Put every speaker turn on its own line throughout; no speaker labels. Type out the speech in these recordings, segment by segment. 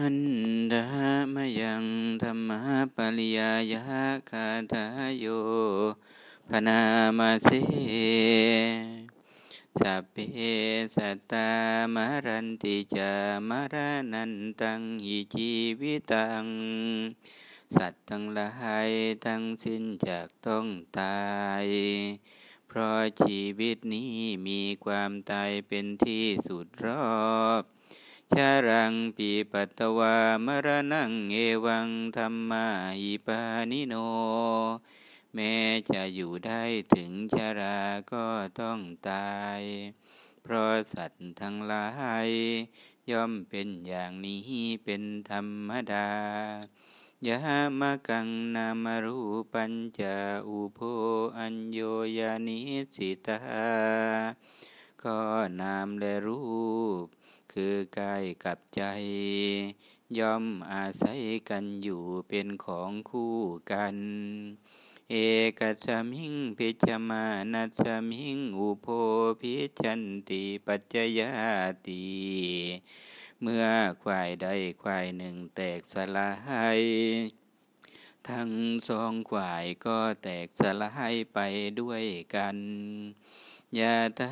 หันดามยังธรรมปริยายะคาทาโยพนามาเสสัพเพสัตตามรันติจามรนันตังหิชีวิตัง สัตว์ทั้งหลายทั้งสิ้นจากต้องตาย เพราะชีวิตนี้มีความตายเป็นที่สุดรอบ ชารังปีปัตตวามรณังเอวังธรรมาอิปานิโน แม้จะอยู่ได้ถึงชาราก็ต้องตาย เพราะสัตว์ทั้งหลาย ย่อมเป็นอย่างนี้เป็นธรรมดายามกังนามรูปัญจาอุโพอัญโยยานิสิตา ก็นามและรูป คือกายกับใจ ย่อมอาศัยกันอยู่เป็นของคู่กัน เอกสมิงพิจมานัสมิงอุโพพิจันติปัจจยาติเมื่อควายใดควายหนึ่งแตกสลายทั้งสองควายก็แตกสลายไปด้วยกัน ยาตา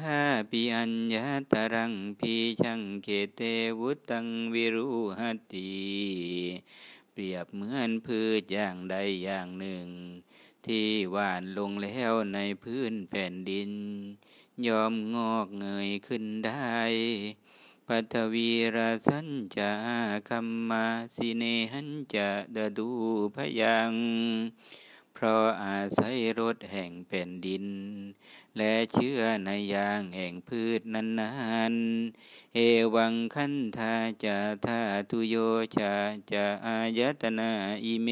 ปิอัญญาตรังพีชังเกเตวุตังวิรุหติเปรียบเหมือนพืชอย่างใดอย่างหนึ่ง ที่หวานลงแล้วในพื้นแผ่นดิน ยอมงอกเงยขึ้นได้ปัทวีราสัญจะคัมมาสิเนหันจะดดูพยัง เพราะอาศัยรถแห่งแผ่นดิน และเชื่อในยางแห่งพืชนั้นนานเอวังคันธาจะธาตุโยชาจะอายตนาอิเม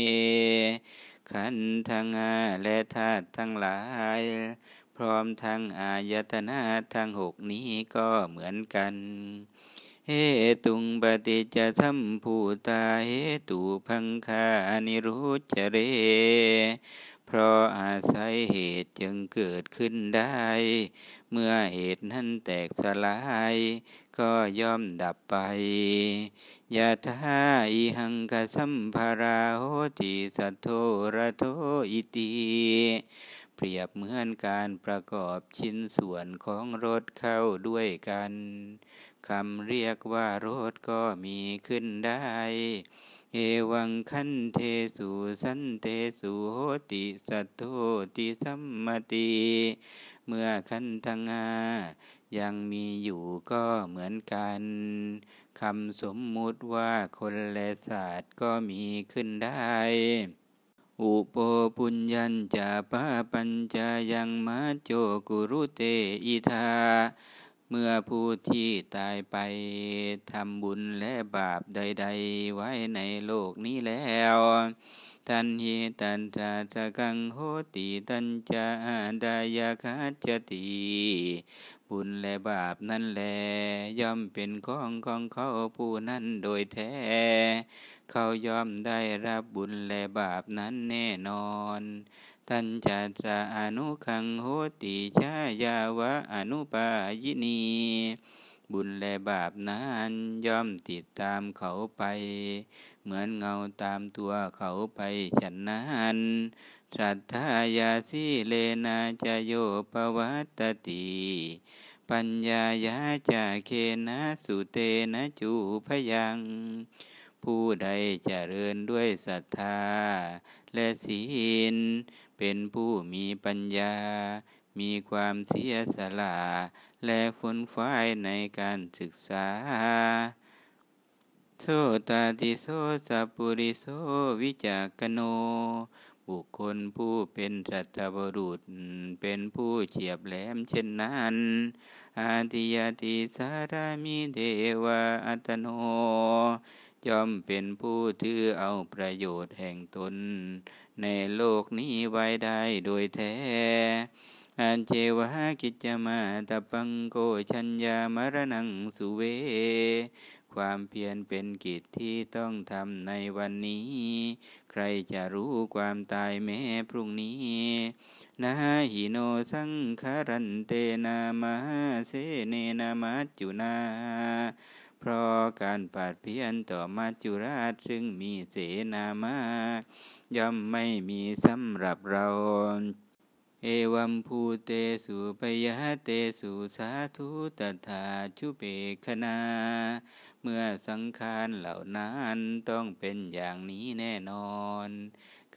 ขันทั้งอาและธาตุทั้งหลาย พร้อมทั้งอายตนาทั้งหกนี้ก็เหมือนกัน เหตุงปฏิจจสัมภูตาเหตุพังคานิรุจเร เพราะอาศัยเหตุจึงเกิดขึ้นได้ เมื่อเหตุนั้นแตกสลาย ก็ย่อมดับไปยะทาอิหังกสัมภาราโหติสัทโทระโทอิติ รียบเหมือนการประกอบชิ้นส่วนของรถเข้าด้วยกันคำเรียกว่ารถก็มีขึ้นได้ เอวังคันเทสุสันเทสุโหติสัตโตติสัมมติ เมื่อคันทังอายังมีอยู่ก็เหมือนกันคำสมมุติว่าคนและสัตว์ก็มีขึ้นได้ อุปปุญญัญจะปาปัญจายังมาโจกุรุเตอิทา เมื่อผู้ที่ตายไปทำบุญและบาปใด ๆ ไว้ในโลกนี้แล้ว ทันหิตันตาตะกังโหติตันจาดายาคัจติบุญและบาปนั่นแลย่อมเป็นของของเขาผู้นั้นโดยแท้ เขาย่อมได้รับบุญและบาปนั้นแน่นอนทันจัตสะอนุขังโหติชายาวะอนุปายินี บุญและบาปนั้นย่อมติดตามเขาไป เหมือนเงาตามตัวเขาไปฉันนั้นสัทธายาสิเลนาจโยปวัตติปัญญายาจาเคนะสุเตนะจูพยังผู้ใดเจริญด้วยศรัทธา และศีล เป็นผู้มีปัญญา มีความเสียสละและฝนฝ่ายในการศึกษา โสตติโสสัปุริโสวิจักโน บุคคลผู้เป็นสัตบรุษเป็นผู้เฉียบแหลมเช่นนั้น อาติยติสารามิเดวะอัตโนย่อมเป็นผู้ถือเอาประโยชน์แห่งตน ในโลกนี้ไว้ได้โดยแท้ อันเจวะกิจมาตะปังโกชัญญามรณังสุเว ความเพียรเป็นกิจที่ต้องทำในวันนี้ ใครจะรู้ความตายแม้พรุ่งนี้นาหิโนสังคารันเตนามาเสเนนามัจจุนาเพราะการปาดเพียนต่อมัจจุราชซึ่งมีเสนามาย่อมไม่มีสำหรับเรา เอวัมภูเตสุปยะเตสุสาธุตถาชุเปคนา เมื่อสังขารเหล่านั้นต้องเป็นอย่างนี้แน่นอน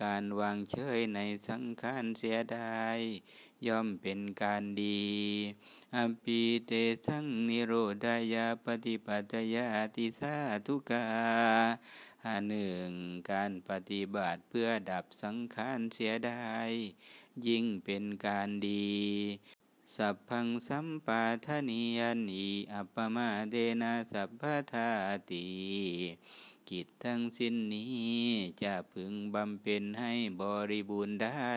การวางเฉยในสังขารเสียดายย่อมเป็นการดีอปีเตสังนิโรดายาปฏิปัตยาติสาทุกาอันหนึ่งการปฏิบัติเพื่อดับสังขารเสียดาย ยิ่งเป็นการดี สัพพังสัมปาทานิยันีอัปปมาเดนะสัพพทาติกิจทั้งสิ้นนี้จะพึงบำเพ็ญให้บริบูรณ์ได้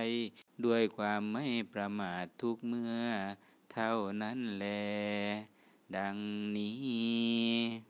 ด้วยความไม่ประมาททุกเมื่อ เท่านั้นแล ดังนี้